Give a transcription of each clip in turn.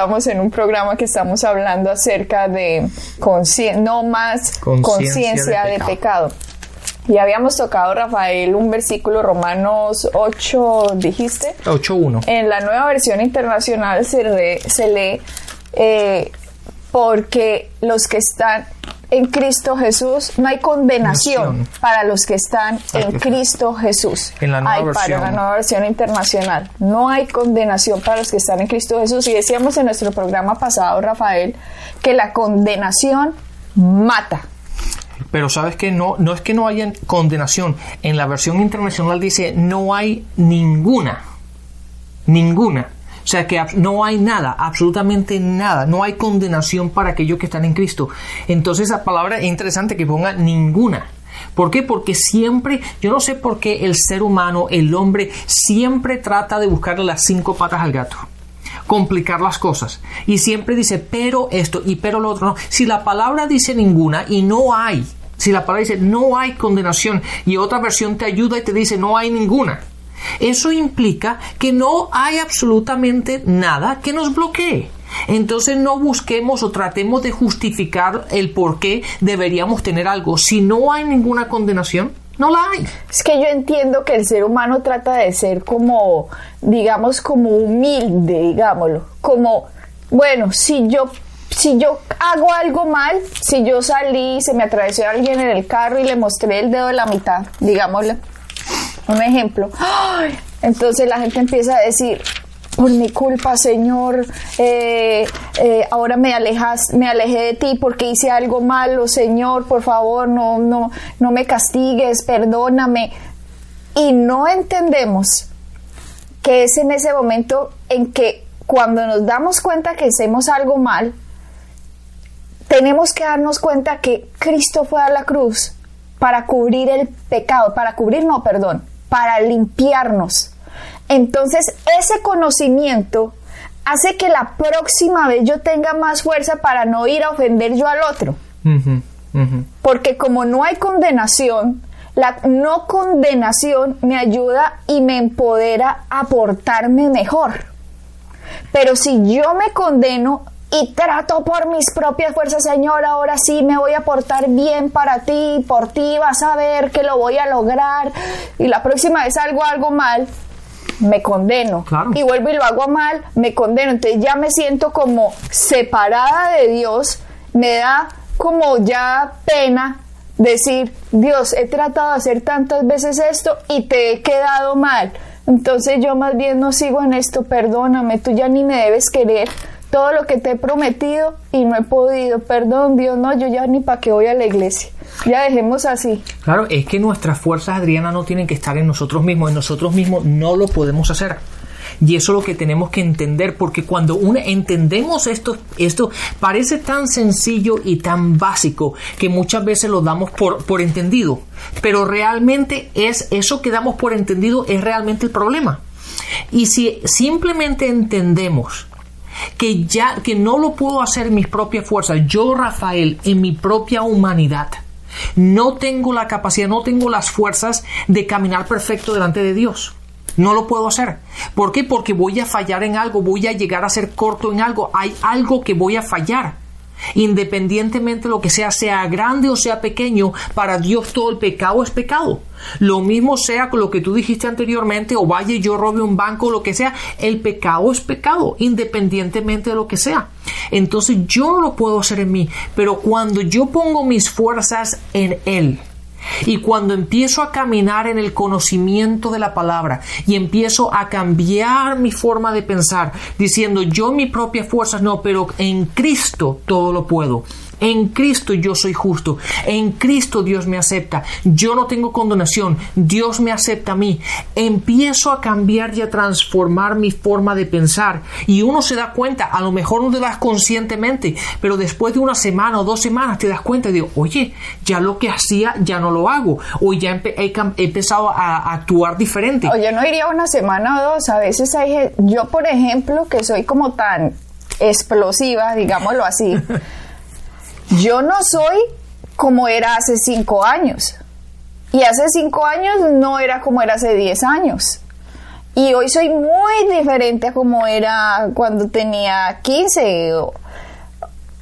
Estamos en un programa que estamos hablando acerca de no más conciencia de, pecado. Y habíamos tocado, Rafael, un versículo Romanos 8, dijiste. 8.1. En la nueva versión internacional se, se lee, eh, porque los que están en Cristo Jesús no hay condenación para los que están en Cristo Jesús. En la nueva hay versión. para la nueva versión internacional. No hay condenación para los que están en Cristo Jesús. Y decíamos en nuestro programa pasado, Rafael, que la condenación mata. Pero sabes que no, no es que no haya condenación. En la versión internacional dice no hay ninguna. Ninguna. O sea que no hay nada, absolutamente nada, no hay condenación para aquellos que están en Cristo. Entonces esa palabra es interesante que ponga ninguna. ¿Por qué? Porque siempre, yo no sé por qué el ser humano, el hombre, siempre trata de buscarle las cinco patas al gato complicar las cosas. Y siempre dice, pero esto y pero lo otro. Si la palabra dice ninguna y no hay, si la palabra dice no hay condenación y otra versión te ayuda y te dice no hay ninguna, eso implica que no hay absolutamente nada que nos bloquee. Entonces no busquemos o tratemos de justificar el por qué deberíamos tener algo. Si no hay ninguna condenación, no la hay. Es que yo entiendo que el ser humano trata de ser como, digamos, como humilde, digámoslo. Como, bueno, si yo si yo hago algo mal, si yo salí, se me atravesó alguien en el carro y le mostré el dedo de la mitad, digámoslo, un ejemplo. Entonces la gente empieza a decir, por mi culpa, Señor, eh, eh, ahora me alejas, me alejé de ti porque hice algo malo, Señor, por favor, no, no, no me castigues, perdóname. Y no entendemos que es en ese momento en que cuando nos damos cuenta que hacemos algo mal, tenemos que darnos cuenta que Cristo fue a la cruz para cubrir el pecado, para cubrir, no, perdón, para limpiarnos. Entonces, ese conocimiento hace que la próxima vez yo tenga más fuerza para no ir a ofender yo al otro. Porque como no hay condenación, la no condenación me ayuda y me empodera a portarme mejor. Pero si yo me condeno y trato por mis propias fuerzas, Señor, ahora sí me voy a portar bien para ti, por ti vas a ver que lo voy a lograr y la próxima vez algo algo mal, me condeno. Y vuelvo y lo hago mal, me condeno. Entonces ya me siento como separada de Dios, me da como ya pena decir, Dios, he tratado de hacer tantas veces esto y te he quedado mal. Entonces yo más bien no sigo en esto, perdóname, tú ya ni me debes querer todo lo que te he prometido y no he podido. Perdón, Dios, no, yo ya ni para qué voy a la iglesia. Ya dejemos así. Claro, es que nuestras fuerzas, Adriana, no tienen que estar en nosotros mismos. En nosotros mismos no lo podemos hacer. Y eso es lo que tenemos que entender, porque cuando entendemos esto, esto parece tan sencillo y tan básico que muchas veces lo damos por, por entendido. Pero realmente es eso que damos por entendido es realmente el problema. Y si simplemente entendemos que ya que no lo puedo hacer en mis propias fuerzas, yo Rafael en mi propia humanidad. No tengo la capacidad, no tengo las fuerzas de caminar perfecto delante de Dios. No lo puedo hacer. ¿Por qué? Porque voy a fallar en algo, voy a llegar a ser corto en algo. Hay algo que voy a fallar. Independientemente de lo que sea, sea grande o sea pequeño, para Dios todo el pecado es pecado. Lo mismo sea con lo que tú dijiste anteriormente, o vaya yo robe un banco, o lo que sea, el pecado es pecado, independientemente de lo que sea. Entonces yo no lo puedo hacer en mí, pero cuando yo pongo mis fuerzas en Él, y cuando empiezo a caminar en el conocimiento de la palabra y empiezo a cambiar mi forma de pensar, diciendo yo mi propia fuerza no, pero en Cristo todo lo puedo. En Cristo yo soy justo. En Cristo Dios me acepta. Yo no tengo condenación. Dios me acepta a mí. Empiezo a cambiar y a transformar mi forma de pensar. Y uno se da cuenta, a lo mejor no te das conscientemente, pero después de una semana o dos semanas te das cuenta y digo, oye, ya lo que hacía ya no lo hago. O ya he, empezado a, actuar diferente. Oye, no iría una semana o dos. A veces hay, yo por ejemplo, que soy como tan explosiva, digámoslo así. Yo no soy como era hace cinco años. Y hace cinco años no era como era hace diez años. Y hoy soy muy diferente a como era cuando tenía 15.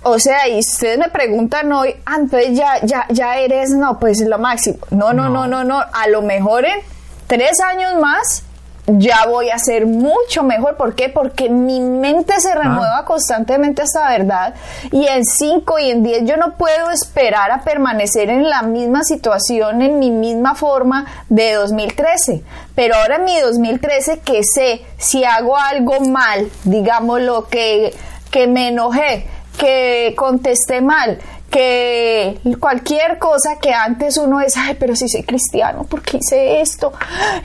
O, sea, y ustedes me preguntan hoy, antes ya, ya, ya eres, no, pues lo máximo. No, no, no, no, no. A lo mejor en tres años más ya voy a ser mucho mejor. ¿Por qué? Porque mi mente se renueva constantemente a esta verdad y en 5 y en 10 yo no puedo esperar a permanecer en la misma situación, en mi misma forma de 2013. Pero ahora en mi 2013 que sé si hago algo mal, digamos lo que, que me enojé, que contesté mal, que cualquier cosa que antes uno es, ay, pero si soy cristiano, ¿por qué hice esto?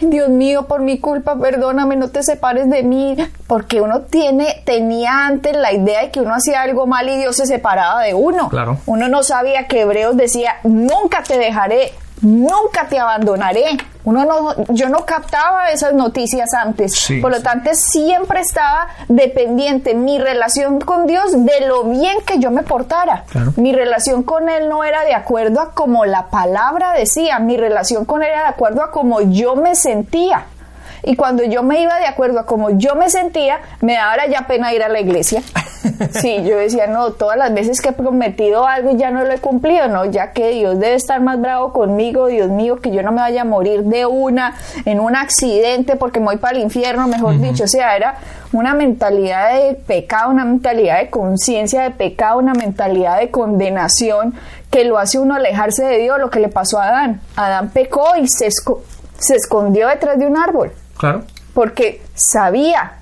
Dios mío, por mi culpa, perdóname, no te separes de mí, porque uno tiene, tenía antes la idea de que uno hacía algo mal y Dios se separaba de uno. Claro. Uno no sabía que Hebreos decía, nunca te dejaré, nunca te abandonaré. Uno no, yo no captaba esas noticias antes, por lo tanto siempre estaba dependiente mi relación con Dios de lo bien que yo me portara. Mi relación con Él no era de acuerdo a como la palabra decía, mi relación con Él era de acuerdo a como yo me sentía. Y cuando yo me iba de acuerdo a como yo me sentía, me daba ya pena ir a la iglesia. Sí, yo decía, no, todas las veces que he prometido algo y ya no lo he cumplido, no, ya que Dios debe estar más bravo conmigo, Dios mío, que yo no me vaya a morir de una, en un accidente, porque me voy para el infierno, mejor dicho. O sea, era una mentalidad de pecado, una mentalidad de conciencia de pecado, una mentalidad de condenación que lo hace uno alejarse de Dios, lo que le pasó a Adán. Adán pecó y se, se escondió detrás de un árbol. Claro. Porque sabía,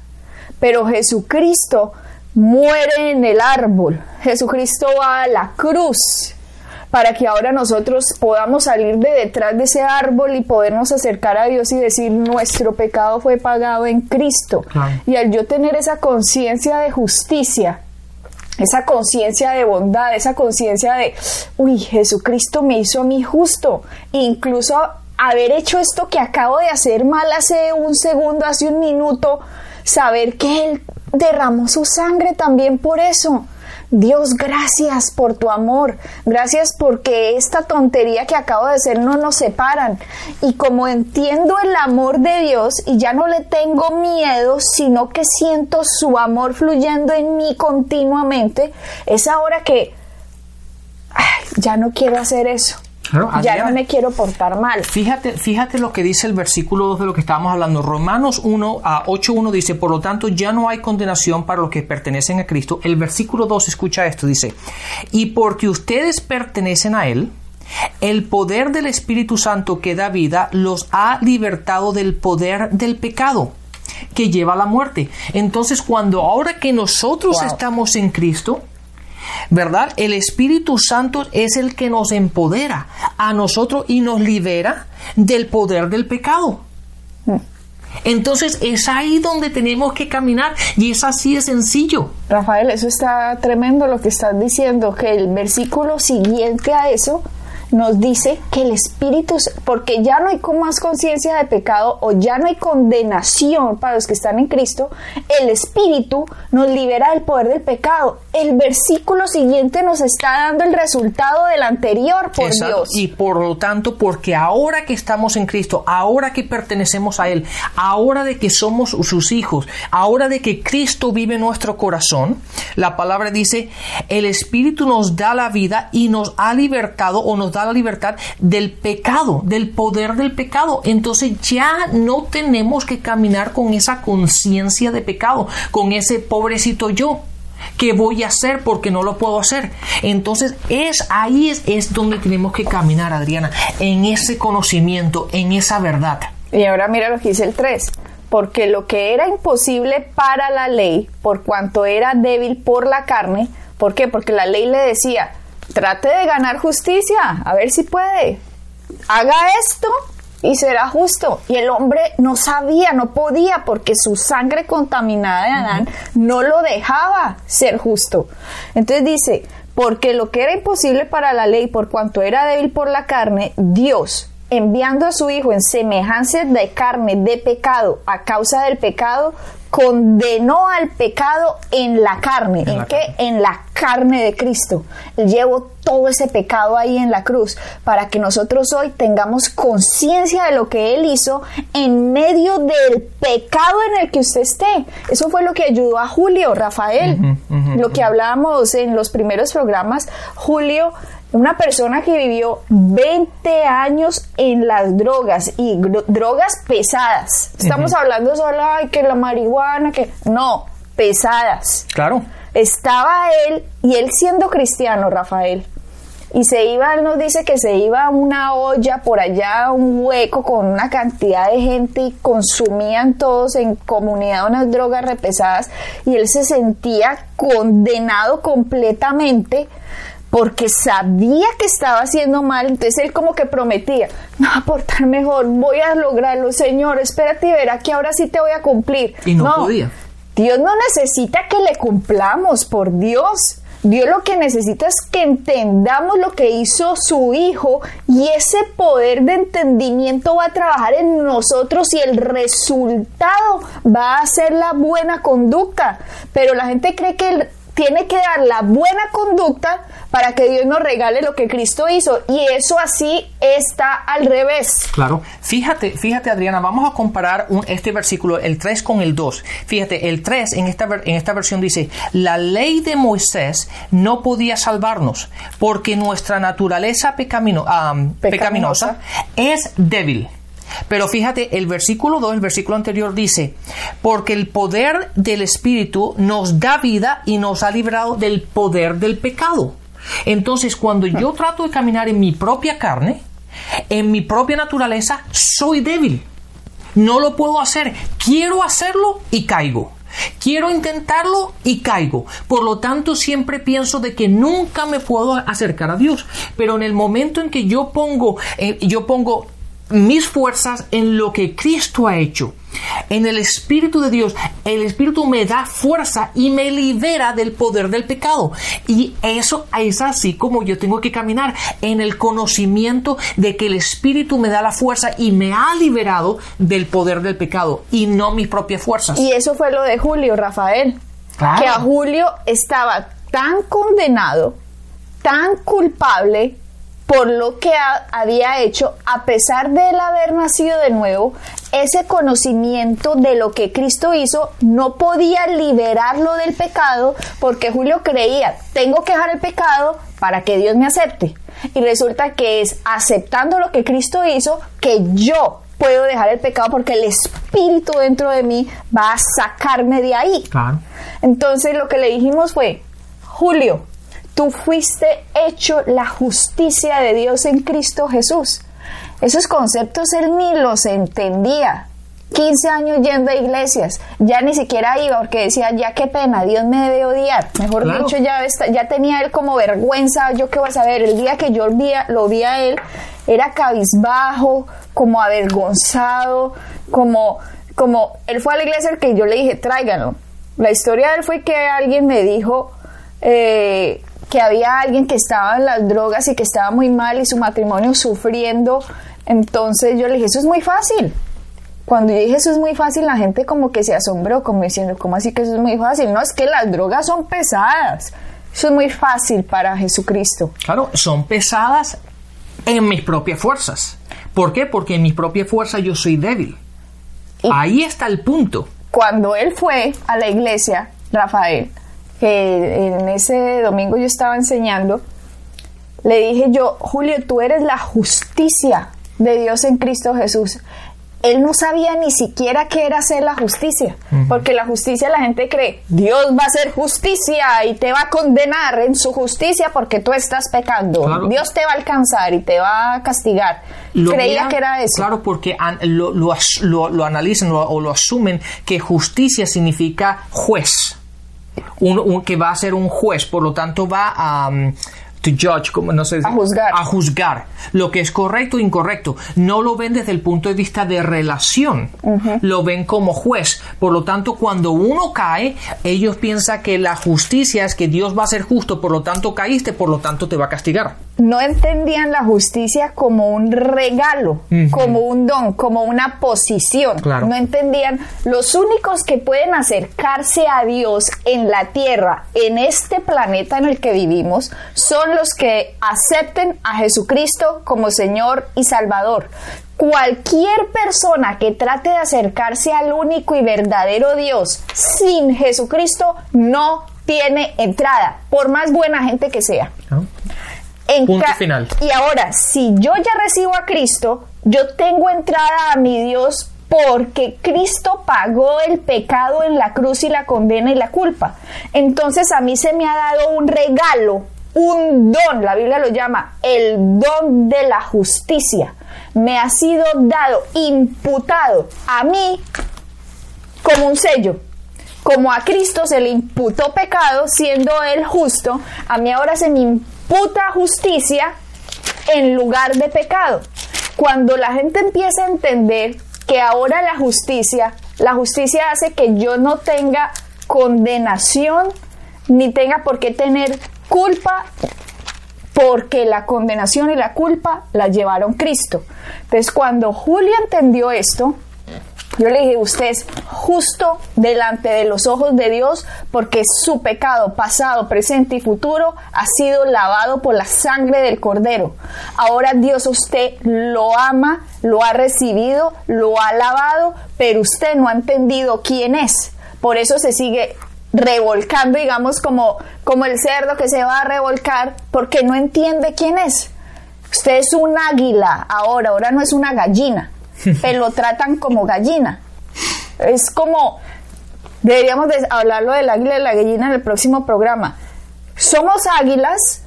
pero Jesucristo muere en el árbol. Jesucristo va a la cruz para que ahora nosotros podamos salir de detrás de ese árbol y podernos acercar a Dios y decir nuestro pecado fue pagado en Cristo. Y al yo tener esa conciencia de justicia, esa conciencia de bondad, esa conciencia de, uy, Jesucristo me hizo a mí justo, incluso haber hecho esto que acabo de hacer mal hace un segundo, hace un minuto, saber que Él derramó su sangre también por eso. Dios, gracias por tu amor, gracias porque esta tontería que acabo de hacer no nos separan. Y como entiendo el amor de Dios y ya no le tengo miedo, sino que siento su amor fluyendo en mí continuamente, es ahora que ya no quiero hacer eso ya no me quiero portar mal. Fíjate, fíjate lo que dice el versículo 2 de lo que estábamos hablando. Romanos 1 a 8.1 dice, por lo tanto ya no hay condenación para los que pertenecen a Cristo. El versículo 2 escucha esto, dice, y porque ustedes pertenecen a Él, el poder del Espíritu Santo que da vida los ha libertado del poder del pecado que lleva a la muerte. Entonces, cuando ahora que nosotros estamos en Cristo, ¿verdad? El Espíritu Santo es el que nos empodera a nosotros y nos libera del poder del pecado. Entonces es ahí donde tenemos que caminar y es así de sencillo. Rafael, eso está tremendo lo que estás diciendo, que el versículo siguiente a eso nos dice que el Espíritu, porque ya no hay más conciencia de pecado o ya no hay condenación para los que están en Cristo, el Espíritu nos libera del poder del pecado. El versículo siguiente nos está dando el resultado del anterior, por Dios. Y por lo tanto, porque ahora que estamos en Cristo, ahora que pertenecemos a Él, ahora de que somos sus hijos, ahora de que Cristo vive en nuestro corazón, la palabra dice, el Espíritu nos da la vida y nos ha libertado o nos da la libertad del pecado, del poder del pecado. Entonces ya no tenemos que caminar con esa conciencia de pecado, con ese pobrecito yo. Que voy a hacer porque no lo puedo hacer? Entonces es ahí es, es donde tenemos que caminar, Adriana, en ese conocimiento, en esa verdad. Y ahora mira lo que dice el 3 porque lo que era imposible para la ley, por cuanto era débil por la carne, ¿por qué? Porque la ley le decía, trate de ganar justicia, a ver si puede. Haga esto y será justo. Y el hombre no sabía, no podía, porque su sangre contaminada de Adán no lo dejaba ser justo. Entonces dice, porque lo que era imposible para la ley, por cuanto era débil por la carne, Dios, enviando a su Hijo en semejanza de carne, de pecado, a causa del pecado, condenó al pecado en la carne. ¿En, qué? En la carne de Cristo. Llevo todo ese pecado ahí en la cruz para que nosotros hoy tengamos conciencia de lo que Él hizo en medio del pecado en el que usted esté. Eso fue lo que ayudó a Julio, Rafael. lo que hablábamos en los primeros programas, Julio una persona que vivió 20 años en las drogas y drogas pesadas. Estamos hablando solo de que la marihuana, que no, pesadas. Claro. Estaba él y él siendo cristiano, Rafael. Y se iba, él nos dice que se iba a una olla por allá, un hueco con una cantidad de gente y consumían todos en comunidad unas drogas repesadas y él se sentía condenado completamente porque sabía que estaba haciendo mal, entonces él como que prometía, no va a portar mejor, voy a lograrlo, Señor, espérate y verá que ahora sí te voy a cumplir. Y no, podía. Dios no necesita que le cumplamos, por Dios. Dios lo que necesita es que entendamos lo que hizo su Hijo y ese poder de entendimiento va a trabajar en nosotros y el resultado va a ser la buena conducta. Pero la gente cree que tiene que dar la buena conducta para que Dios nos regale lo que Cristo hizo. Y eso así está al revés. Claro. Fíjate, fíjate Adriana, vamos a comparar un, este versículo, el 3 con el 2. Fíjate, el 3 en esta, en esta versión dice, la ley de Moisés no podía salvarnos porque nuestra naturaleza pecaminosa es débil. Pero fíjate, el versículo 2, el versículo anterior dice, porque el poder del Espíritu nos da vida y nos ha librado del poder del pecado. Entonces, cuando yo trato de caminar en mi propia carne, en mi propia naturaleza, soy débil. No lo puedo hacer. Quiero hacerlo y caigo. Quiero intentarlo y caigo. Por lo tanto, siempre pienso de que nunca me puedo acercar a Dios. Pero en el momento en que yo pongo, eh, yo pongo mis fuerzas en lo que Cristo ha hecho. En el Espíritu de Dios, el Espíritu me da fuerza y me libera del poder del pecado. Y eso es así como yo tengo que caminar en el conocimiento de que el Espíritu me da la fuerza y me ha liberado del poder del pecado y no mis propias fuerzas. Y eso fue lo de Julio, Rafael. Que a Julio estaba tan condenado, tan culpable, por lo que había hecho, a pesar de él haber nacido de nuevo, ese conocimiento de lo que Cristo hizo no podía liberarlo del pecado porque Julio creía, tengo que dejar el pecado para que Dios me acepte. Y resulta que es aceptando lo que Cristo hizo que yo puedo dejar el pecado porque el Espíritu dentro de mí va a sacarme de ahí. Entonces lo que le dijimos fue, Julio, tú fuiste hecho la justicia de Dios en Cristo Jesús. Esos conceptos él ni los entendía. 15 años yendo a iglesias, ya ni siquiera iba porque decía, ya qué pena, Dios me debe odiar. Mejor dicho, ya, ya tenía él como vergüenza, yo qué voy a saber, el día que yo lo vi a él, era cabizbajo, como avergonzado, como, como, él fue a la iglesia que yo le dije, tráiganlo. La historia de él fue que alguien me dijo, eh, que había alguien que estaba en las drogas y que estaba muy mal y su matrimonio sufriendo. Entonces yo le dije, eso es muy fácil. Cuando yo dije eso es muy fácil, la gente como que se asombró, como diciendo, ¿cómo así que eso es muy fácil? No, es que las drogas son pesadas. Eso es muy fácil para Jesucristo. Claro, son pesadas en mis propias fuerzas. ¿Por qué? Porque en mis propias fuerzas yo soy débil. Ahí está el punto. Cuando él fue a la iglesia, Rafael, que en ese domingo yo estaba enseñando, le dije yo, Julio, tú eres la justicia de Dios en Cristo Jesús. Él no sabía ni siquiera qué era hacer la justicia, porque la justicia la gente cree, Dios va a hacer justicia y te va a condenar en su justicia porque tú estás pecando. Dios te va a alcanzar y te va a castigar. Creía que era eso. Claro, porque lo, lo analizan o lo asumen que justicia significa juez un, que va a ser un juez, por lo tanto va a, to judge, como no sé, A juzgar. a juzgar lo que es correcto e incorrecto. No lo ven desde el punto de vista de relación, lo ven como juez. Por lo tanto, cuando uno cae, ellos piensan que la justicia es que Dios va a ser justo, por lo tanto caíste, por lo tanto te va a castigar. No entendían la justicia como un regalo, como un don, como una posición. Claro. No entendían los únicos que pueden acercarse a Dios en la tierra, en este planeta en el que vivimos, son los que acepten a Jesucristo como Señor y Salvador. Cualquier persona que trate de acercarse al único y verdadero Dios sin Jesucristo no tiene entrada, por más buena gente que sea. ¿No? En Punto ca- final. Y ahora, si yo ya recibo a Cristo, yo tengo entrada a mi Dios porque Cristo pagó el pecado en la cruz y la condena y la culpa. Entonces a mí se me ha dado un regalo, un don, la Biblia lo llama el don de la justicia. Me ha sido dado, imputado a mí como un sello. Como a Cristo se le imputó pecado, siendo él justo, a mí ahora se me imputa justicia en lugar de pecado. Cuando la gente empieza a entender que ahora la justicia, la justicia hace que yo no tenga condenación ni tenga por qué tener culpa porque la condenación y la culpa la llevaron Cristo. Entonces, cuando Julio entendió esto, yo le dije, usted es justo delante de los ojos de Dios porque su pecado pasado, presente y futuro ha sido lavado por la sangre del Cordero. Ahora Dios usted lo ama, lo ha recibido, lo ha lavado, pero usted no ha entendido quién es. Por eso se sigue revolcando, digamos, como, como el cerdo que se va a revolcar porque no entiende quién es. Usted es un águila ahora, ahora no es una gallina, pero lo tratan como gallina. Es como, deberíamos de hablarlo del águila y la gallina en el próximo programa. Somos águilas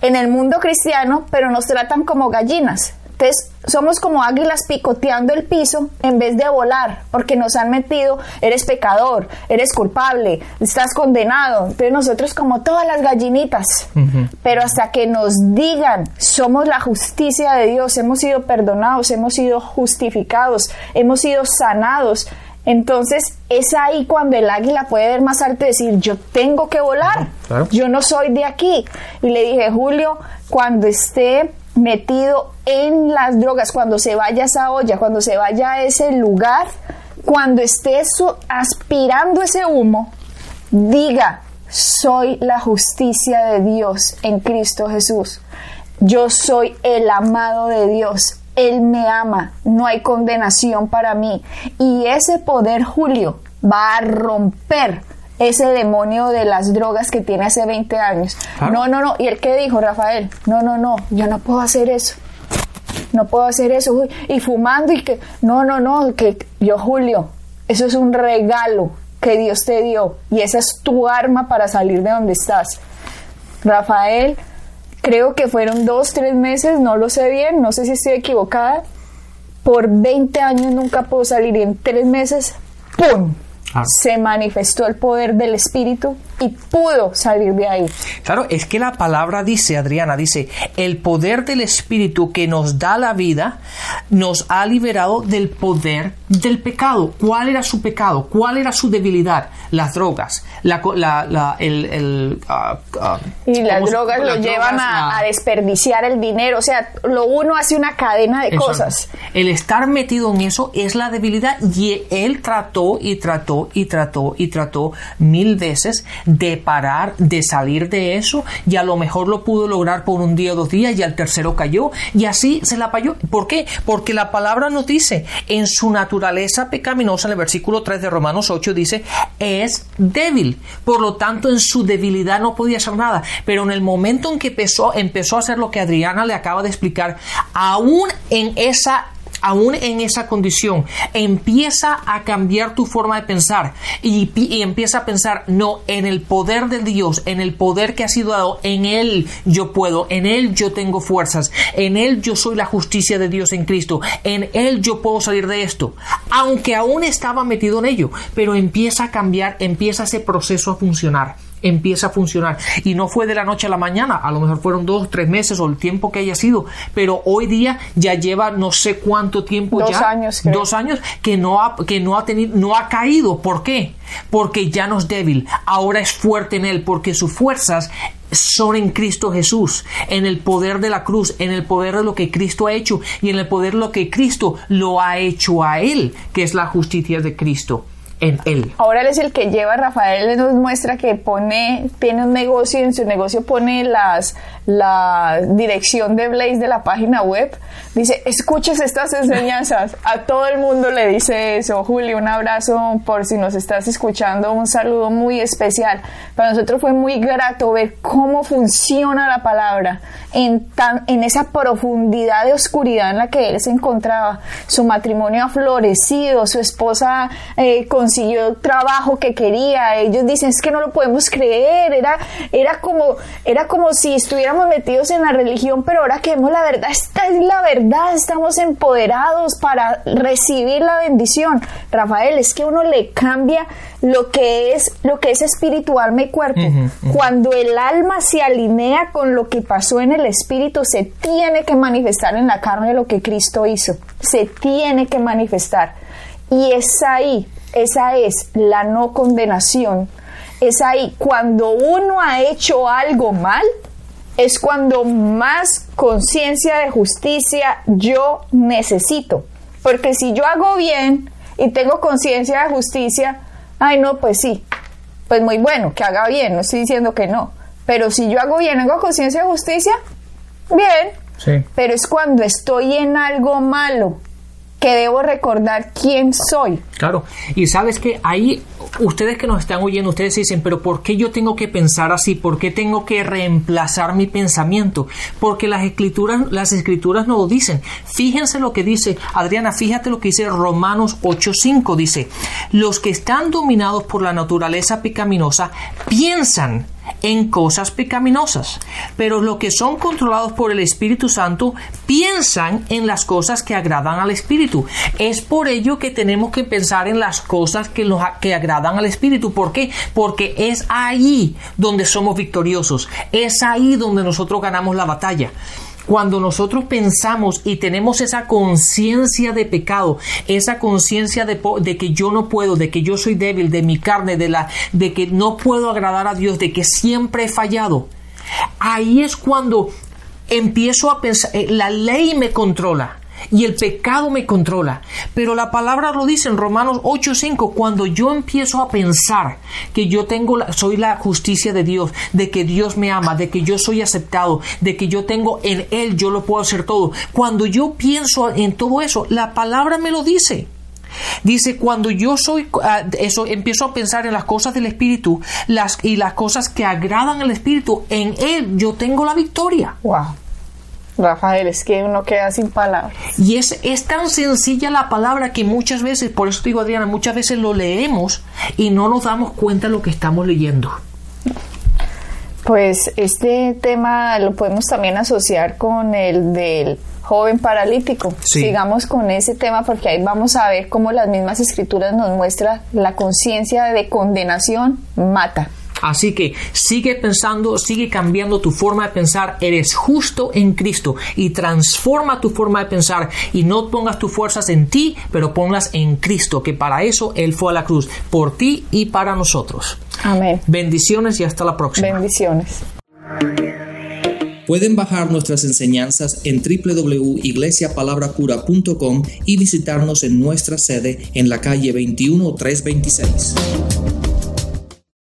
en el mundo cristiano, pero nos tratan como gallinas. Entonces, somos como águilas picoteando el piso en vez de volar, porque nos han metido, eres pecador, eres culpable, estás condenado. Entonces, nosotros como todas las gallinitas, pero hasta que nos digan, somos la justicia de Dios, hemos sido perdonados, hemos sido justificados, hemos sido sanados. Entonces es ahí cuando el águila puede ver más alto y decir, yo tengo que volar, Claro. yo no soy de aquí. Y le dije, Julio, cuando esté metido en las drogas, cuando se vaya esa olla, cuando se vaya a ese lugar, cuando esté aspirando ese humo, diga, soy la justicia de Dios en Cristo Jesús. Yo soy el amado de Dios. Él me ama. No hay condenación para mí. Y ese poder, Julio, va a romper ese demonio de las drogas que tiene hace 20 años. Claro. No, no, no. ¿Y el qué dijo, Rafael? No, no, no. Yo no puedo hacer eso. No puedo hacer eso. Uy, Y fumando y que... No, no, no. Que yo, Julio, eso es un regalo que Dios te dio. Y esa es tu arma para salir de donde estás. Rafael, creo que fueron dos, tres meses, no lo sé bien, no sé si estoy equivocada. Por 20 años nunca puedo salir y en tres meses, ¡pum! Ah. Se manifestó el poder del Espíritu y pudo salir de ahí. Claro, es que la palabra dice, Adriana, dice, el poder del Espíritu que nos da la vida nos ha liberado del poder del pecado. ¿Cuál era su pecado? ¿Cuál era su debilidad? Las drogas, la, co- la, la- el, el, ah, ah, Y las ¿cómo se- drogas lo las llevan drogas, a, la- a desperdiciar el dinero. O sea, lo uno hace una cadena de cosas. El estar metido en eso es la debilidad y él trató y trató y trató y trató mil veces de parar, de salir de eso y a lo mejor lo pudo lograr por un día o dos días y al tercero cayó y así se la payó. ¿Por qué? Porque la palabra nos dice en su naturaleza pecaminosa, en el versículo 3 de Romanos 8 dice, es débil. Por lo tanto, en su debilidad no podía hacer nada. Pero en el momento en que empezó, empezó a hacer lo que Adriana le acaba de explicar, aún en esa aún en esa condición, empieza a cambiar tu forma de pensar y, y empieza a pensar, no, en el poder de Dios, en el poder que ha sido dado, en Él yo puedo, en Él yo tengo fuerzas, en Él yo soy la justicia de Dios en Cristo, en Él yo puedo salir de esto, aunque aún estaba metido en ello, pero empieza a cambiar, empieza ese proceso a funcionar. Empieza a funcionar. Y no fue de la noche a la mañana, a lo mejor fueron dos, tres meses o el tiempo que haya sido, pero hoy día ya lleva no sé cuánto tiempo Dos ya. años, creo. Dos años que no ha, que no ha tenido, no ha caído. ¿Por qué? Porque ya no es débil, ahora es fuerte en él, porque sus fuerzas son en Cristo Jesús, en el poder de la cruz, en el poder de lo que Cristo ha hecho y en el poder de lo que Cristo lo ha hecho a él, que es la justicia de Cristo en él. Ahora él es el que lleva, Rafael él nos muestra que pone, tiene un negocio y en su negocio pone las, la dirección de Blaze de la página web. Dice, escuches estas enseñanzas. A todo el mundo le dice eso. Julio, un abrazo por si nos estás escuchando, un saludo muy especial. Para nosotros fue muy grato ver cómo funciona la palabra en, tan, en esa profundidad de oscuridad en la que él se encontraba. Su matrimonio ha florecido, su esposa eh, consiguió trabajo que quería. Ellos dicen, es que no lo podemos creer. Era, era, como, era como si estuviéramos metidos en la religión, pero ahora que vemos la verdad, esta es la verdad, estamos empoderados para recibir la bendición. Rafael, es que uno le cambia lo que es, lo que es espiritual mi cuerpo. Cuando el alma se alinea con lo que pasó en el espíritu, se tiene que manifestar en la carne lo que Cristo hizo. Se tiene que manifestar. Y es ahí, esa es la no condenación. Es ahí, cuando uno ha hecho algo mal, es cuando más conciencia de justicia yo necesito. Porque si yo hago bien y tengo conciencia de justicia, ay no, pues sí, pues muy bueno que haga bien, no estoy diciendo que no. Pero si yo hago bien, hago conciencia de justicia, bien. Sí. Pero es cuando estoy en algo malo que debo recordar quién soy. Claro, y sabes que ahí ustedes que nos están oyendo, ustedes dicen, pero ¿por qué yo tengo que pensar así? ¿Por qué tengo que reemplazar mi pensamiento? Porque las escrituras, las escrituras no lo dicen. Fíjense lo que dice, Adriana, fíjate lo que dice Romanos 8:5, dice, los que están dominados por la naturaleza pecaminosa piensan en cosas pecaminosas, pero los que son controlados por el Espíritu Santo piensan en las cosas que agradan al Espíritu. Es por ello que tenemos que pensar en las cosas que, nos, que agradan al Espíritu. ¿Por qué? Porque es ahí donde somos victoriosos, es ahí donde nosotros ganamos la batalla cuando nosotros pensamos y tenemos esa conciencia de pecado, esa conciencia de, que yo no puedo, de que yo soy débil, de mi carne, de, la, de que no puedo agradar a Dios, de que siempre he fallado, ahí es cuando empiezo a pensar, la ley me controla y el pecado me controla. Pero la palabra lo dice en Romanos 8:5, cuando yo empiezo a pensar que yo tengo la, soy la justicia de Dios, de que Dios me ama, de que yo soy aceptado, de que yo tengo en él yo lo puedo hacer todo. Cuando yo pienso en todo eso, la palabra me lo dice. Dice, cuando yo soy, uh, eso, empiezo a pensar en las cosas del Espíritu las, y las cosas que agradan al Espíritu, en Él yo tengo la victoria. Wow. Rafael, es que uno queda sin palabras. Y es, es tan sencilla la palabra que muchas veces, por eso te digo Adriana, muchas veces lo leemos y no nos damos cuenta de lo que estamos leyendo. Pues este tema lo podemos también asociar con el del joven paralítico. Sí. Sigamos con ese tema porque ahí vamos a ver cómo las mismas escrituras nos muestran la conciencia de condenación mata. Así que sigue pensando, sigue cambiando tu forma de pensar. Eres justo en Cristo y transforma tu forma de pensar y no pongas tus fuerzas en ti, pero ponlas en Cristo, que para eso Él fue a la cruz, por ti y para nosotros. Amén. Bendiciones y hasta la próxima. Bendiciones. Pueden bajar nuestras enseñanzas en www.iglesiapalabracura.com y visitarnos en nuestra sede en la calle 21326.